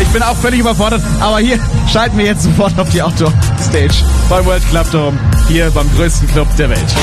Ich bin auch völlig überfordert, aber hier schalten wir jetzt sofort auf die Outdoor Stage beim World Club Dome, hier beim größten Club der Welt.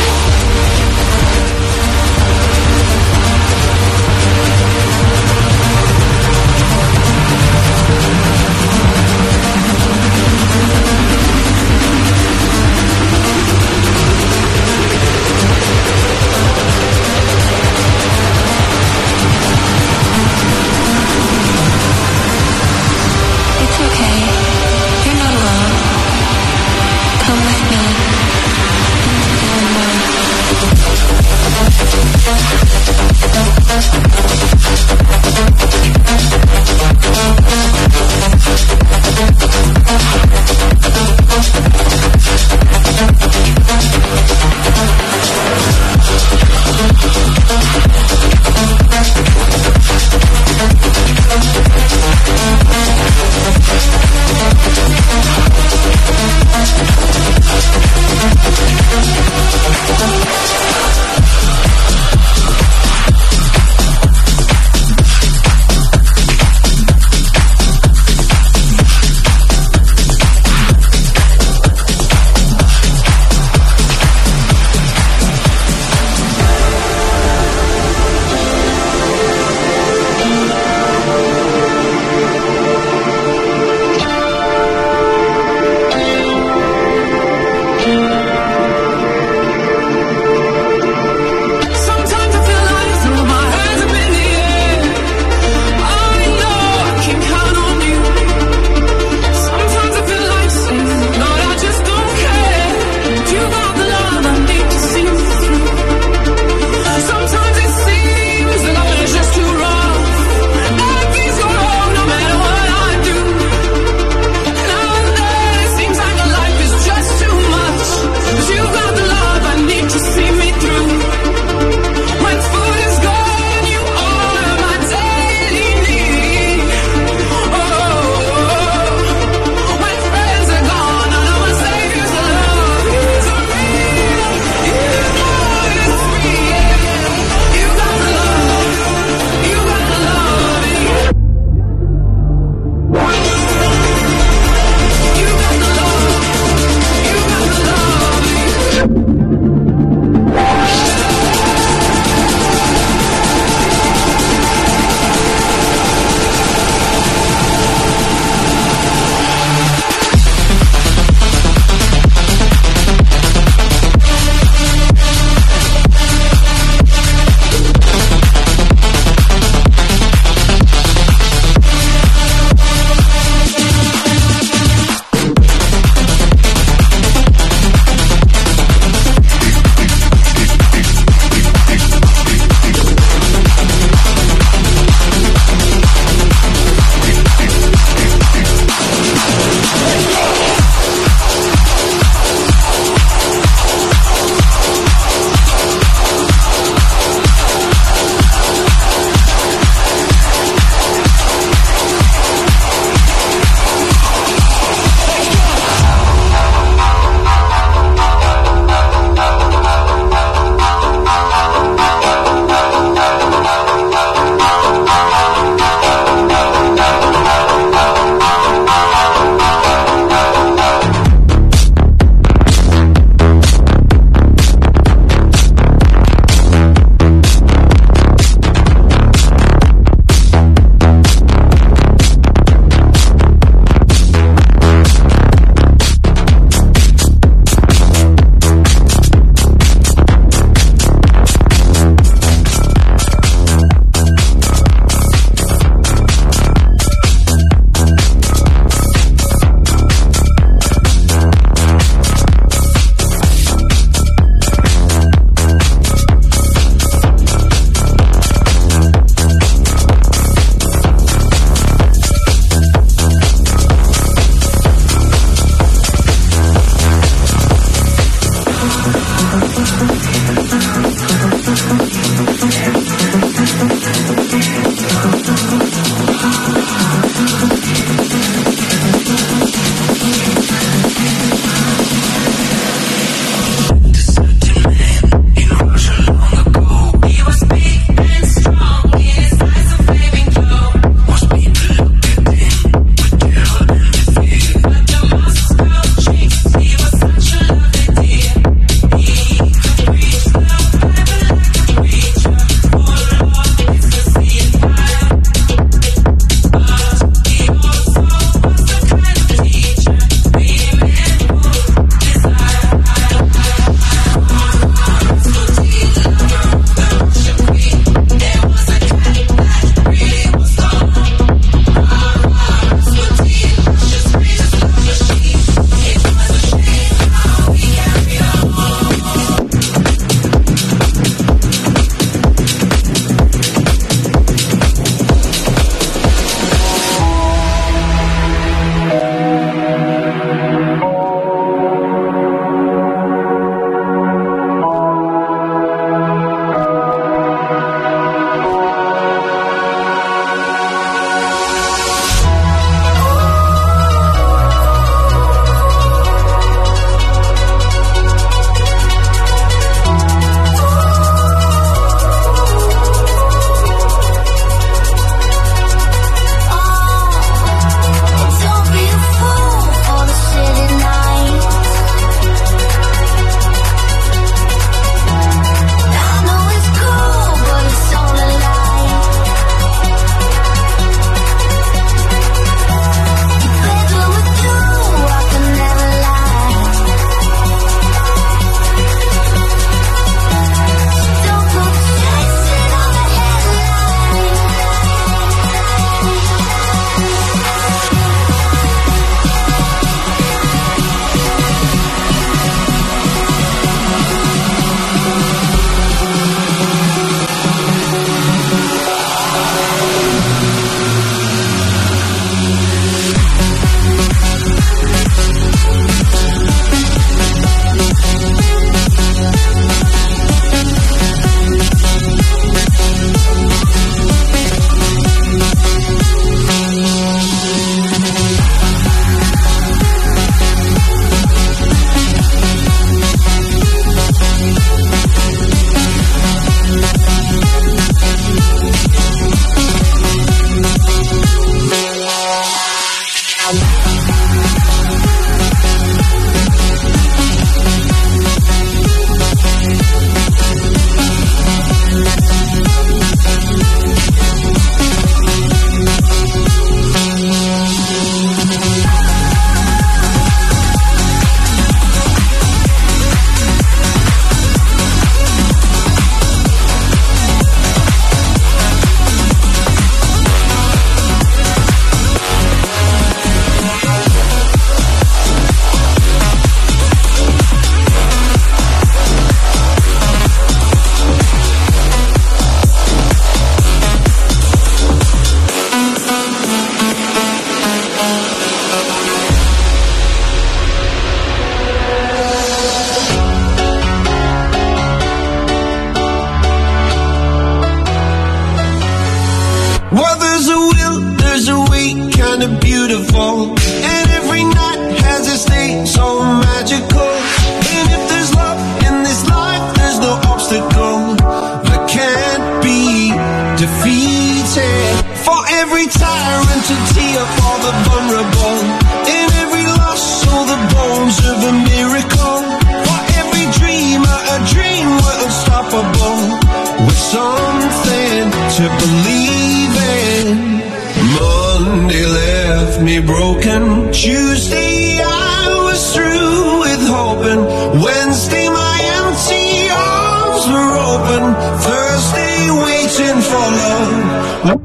Blame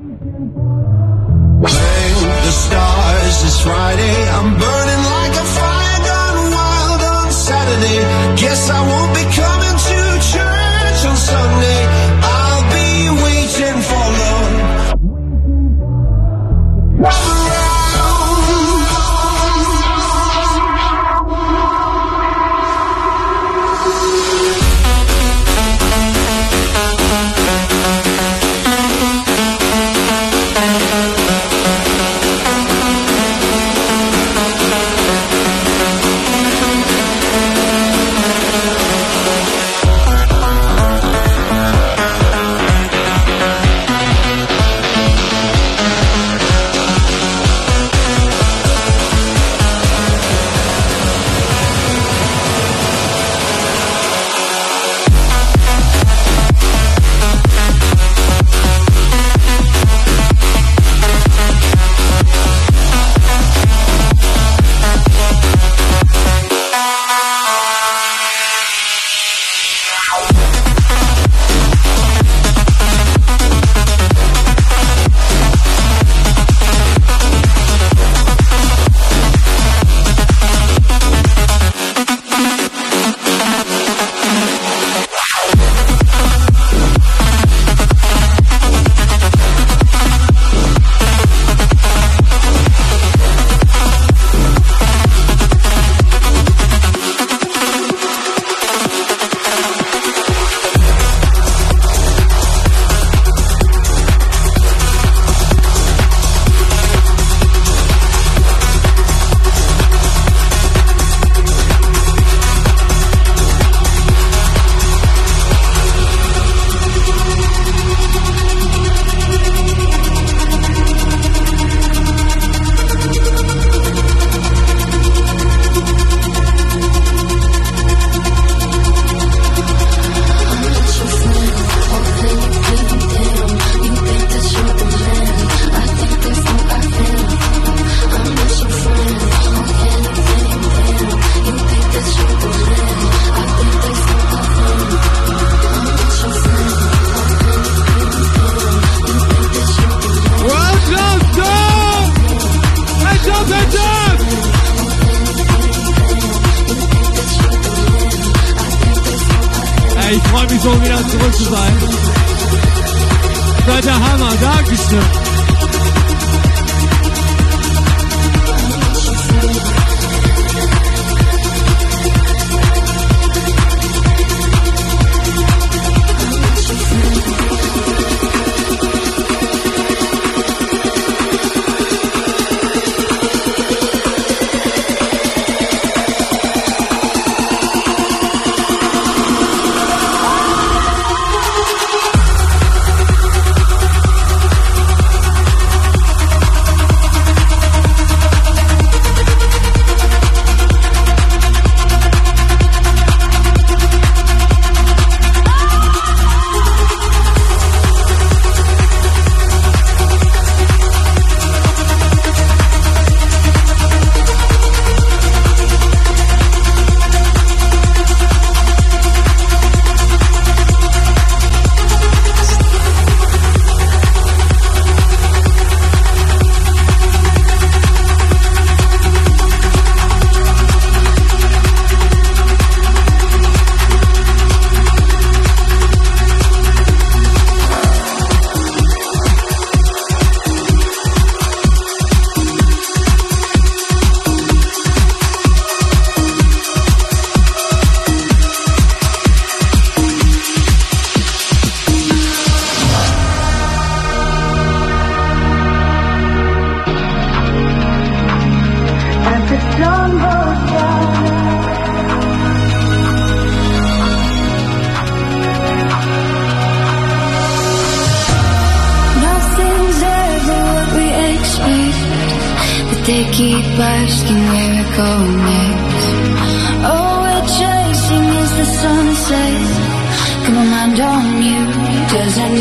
the stars, it's Friday. I'm burning like a fire gone wild on Saturday. Guess I won't. Christian.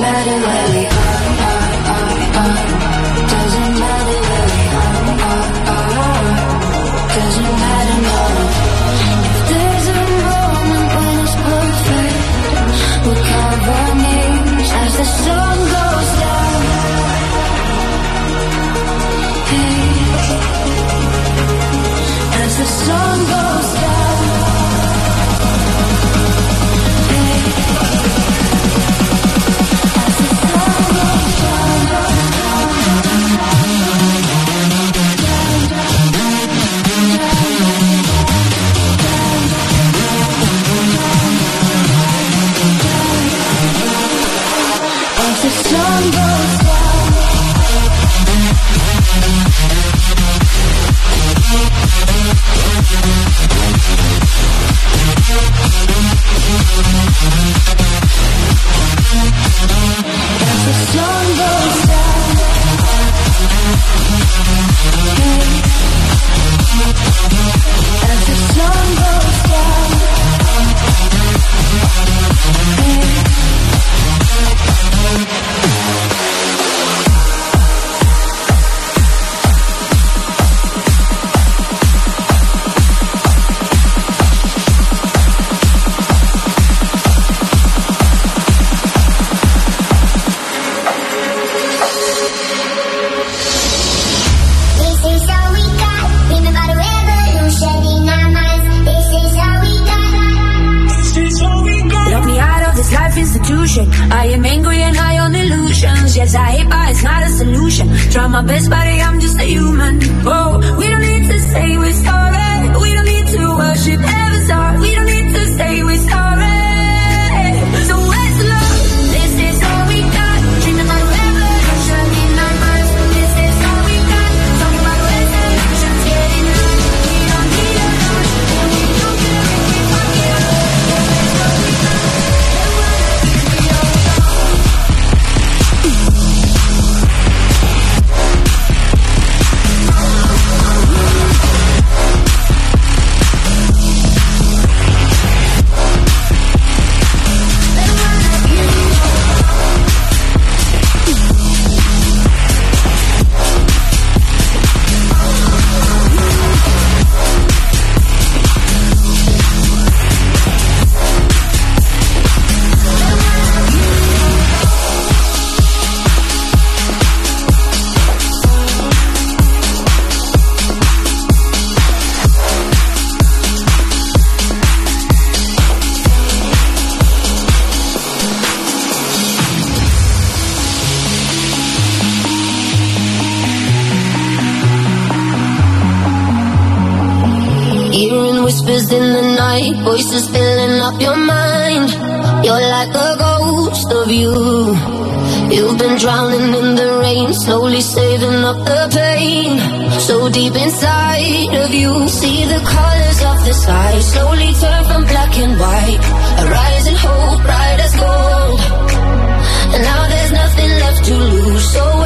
Matter where we are. are, are, are. Doesn't matter where we are. are, are. Doesn't matter no. If there's a moment when it's perfect, we'll as the sun goes down. Hey. As the sun goes institution. I am angry and high on illusions. Yes, I hate, but it's not a solution. Try my best, buddy, I'm just a human. Oh, we don't need to say we're sorry. We don't need to worship heaven's heart. We don't need to say we're sorry. Voices filling up your mind. You're like a ghost of you. You've been drowning in the rain, slowly saving up the pain. So deep inside of you, see the colors of the sky slowly turn from black and white. A rising hope, bright as gold. And now there's nothing left to lose, so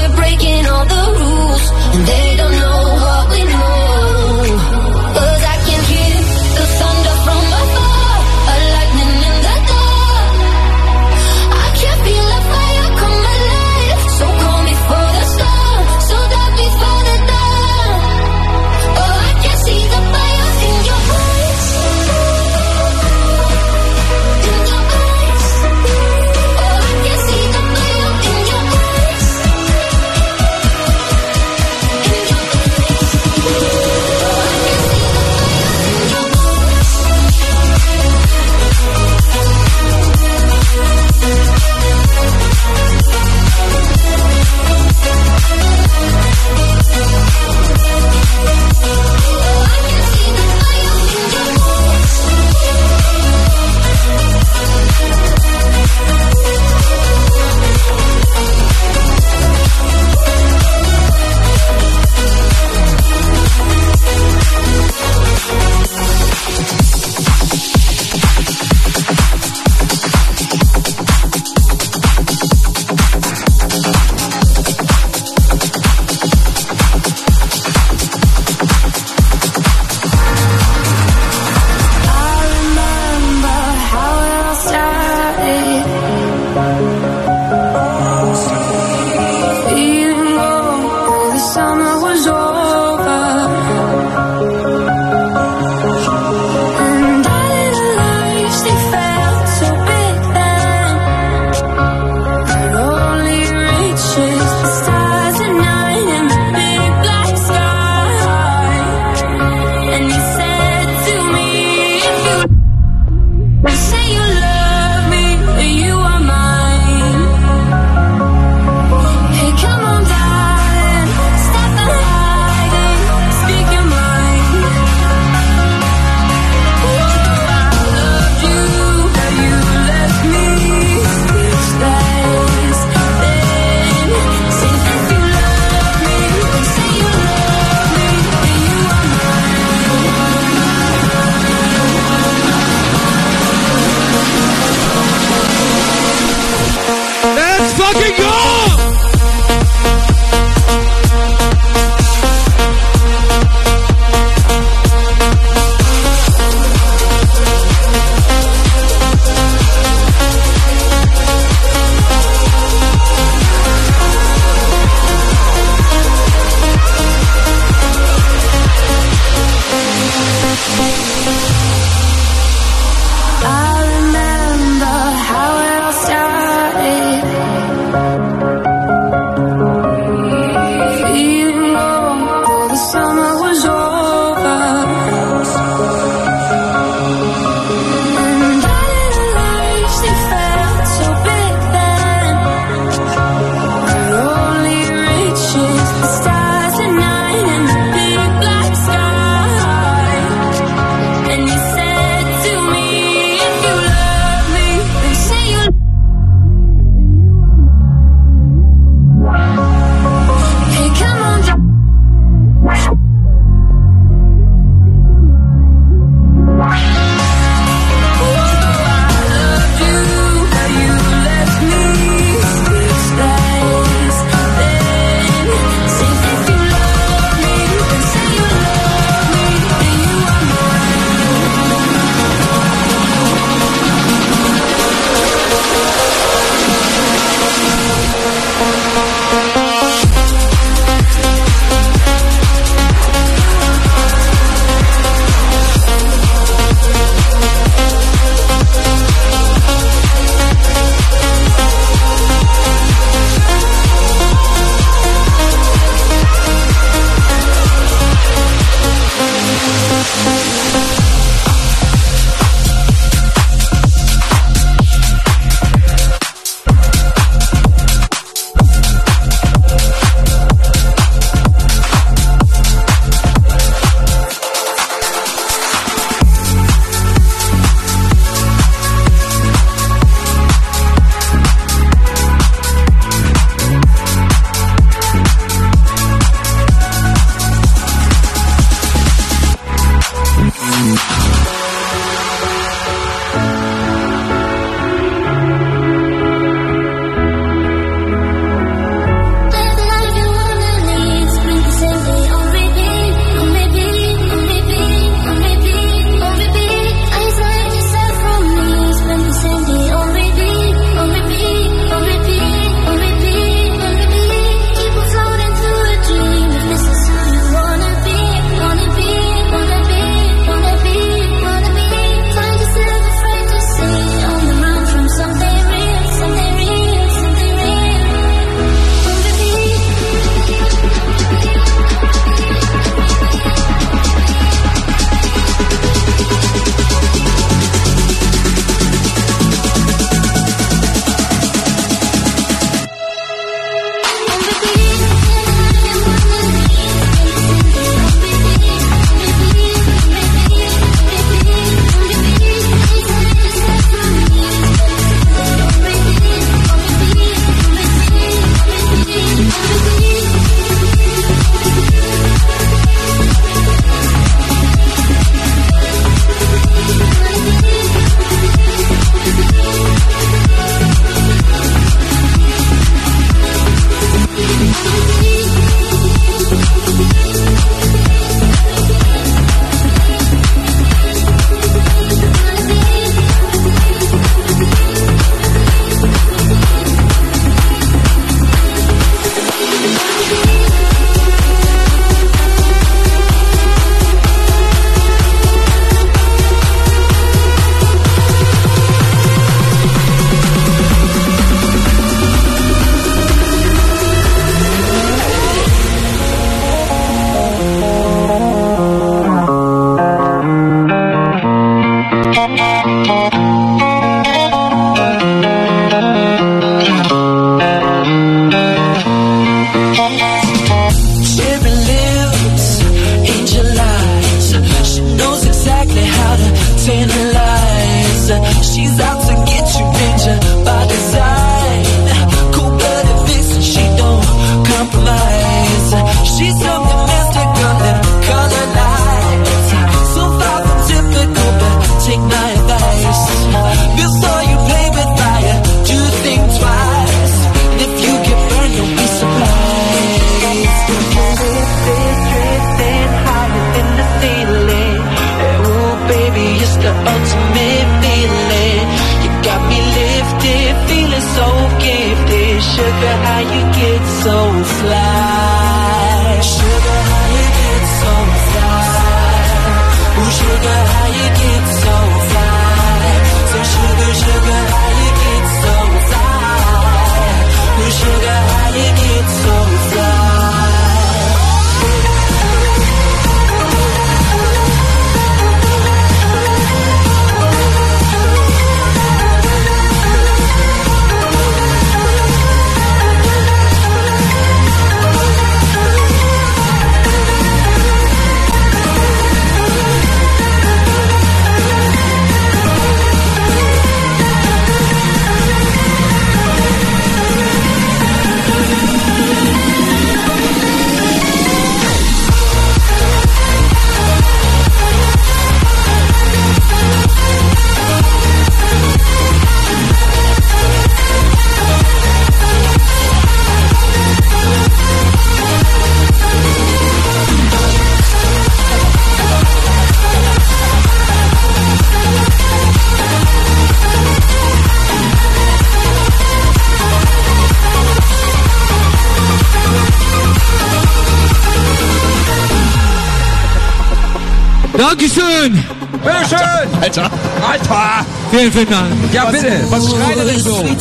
Dankeschön. Bitteschön. Alter. Alter. Vielen, vielen Dank. Ja, bitte. Was schreit denn so? Robin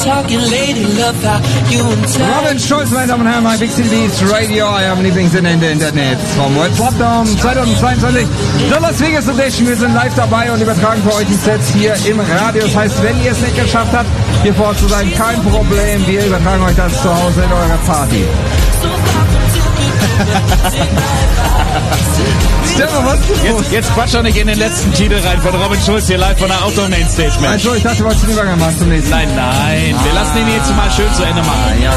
Schulz, meine Damen und Herren, mein Big City Beats Radio, eurem Lieblingssender in der Internet. Vom World Lockdown 2022. The Las Vegas Edition. Wir sind live dabei und übertragen für euch die Sets hier im Radio. Das heißt, wenn ihr es nicht geschafft habt, hier vor Ort zu sein, kein Problem. Wir übertragen euch das zu Hause in eurer Party. Stefan, was ist los? Jetzt, jetzt quatsch doch nicht in den letzten Titel rein von Robin Schulz hier live von der Outdoor Mainstage, Mensch. Also, ich dachte, du wolltest den Übergang machen zum nächsten. Nein, nein. Wir lassen ihn jetzt mal schön zu Ende machen. Ja.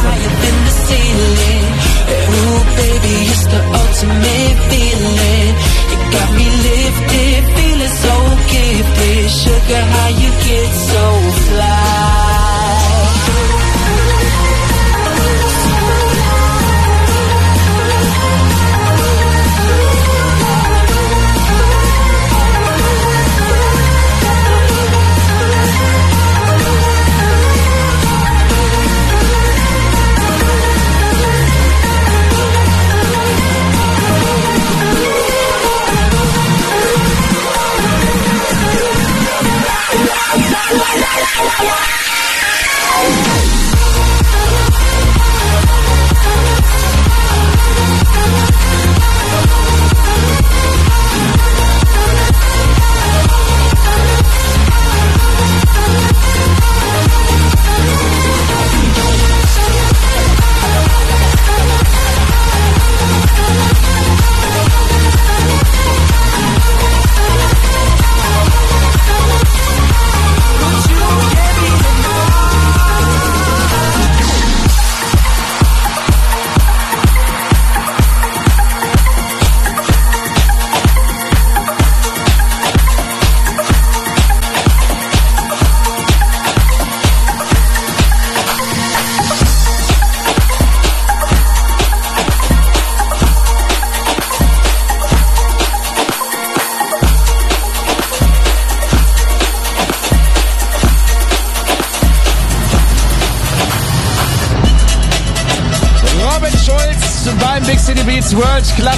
Sugar, how you get so fly?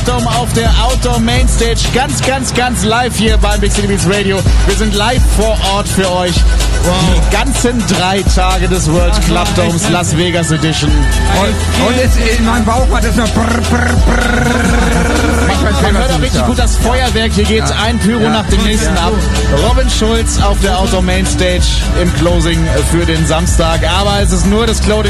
Dome auf der Outdoor Mainstage. Ganz, ganz, ganz live hier beim Big City Beats Radio. Wir sind live vor Ort für euch. Die ganzen drei Tage des World Club Domes Las Vegas Edition. Und, und jetzt in meinem Bauch war das noch brr, brr, brr. Man hört auch richtig gut das Feuerwerk. Hier geht ein Pyro Ja. nach dem nächsten ab. Robin Schulz auf der Outdoor Mainstage im Closing für den Samstag. Aber es ist nur das Clothing.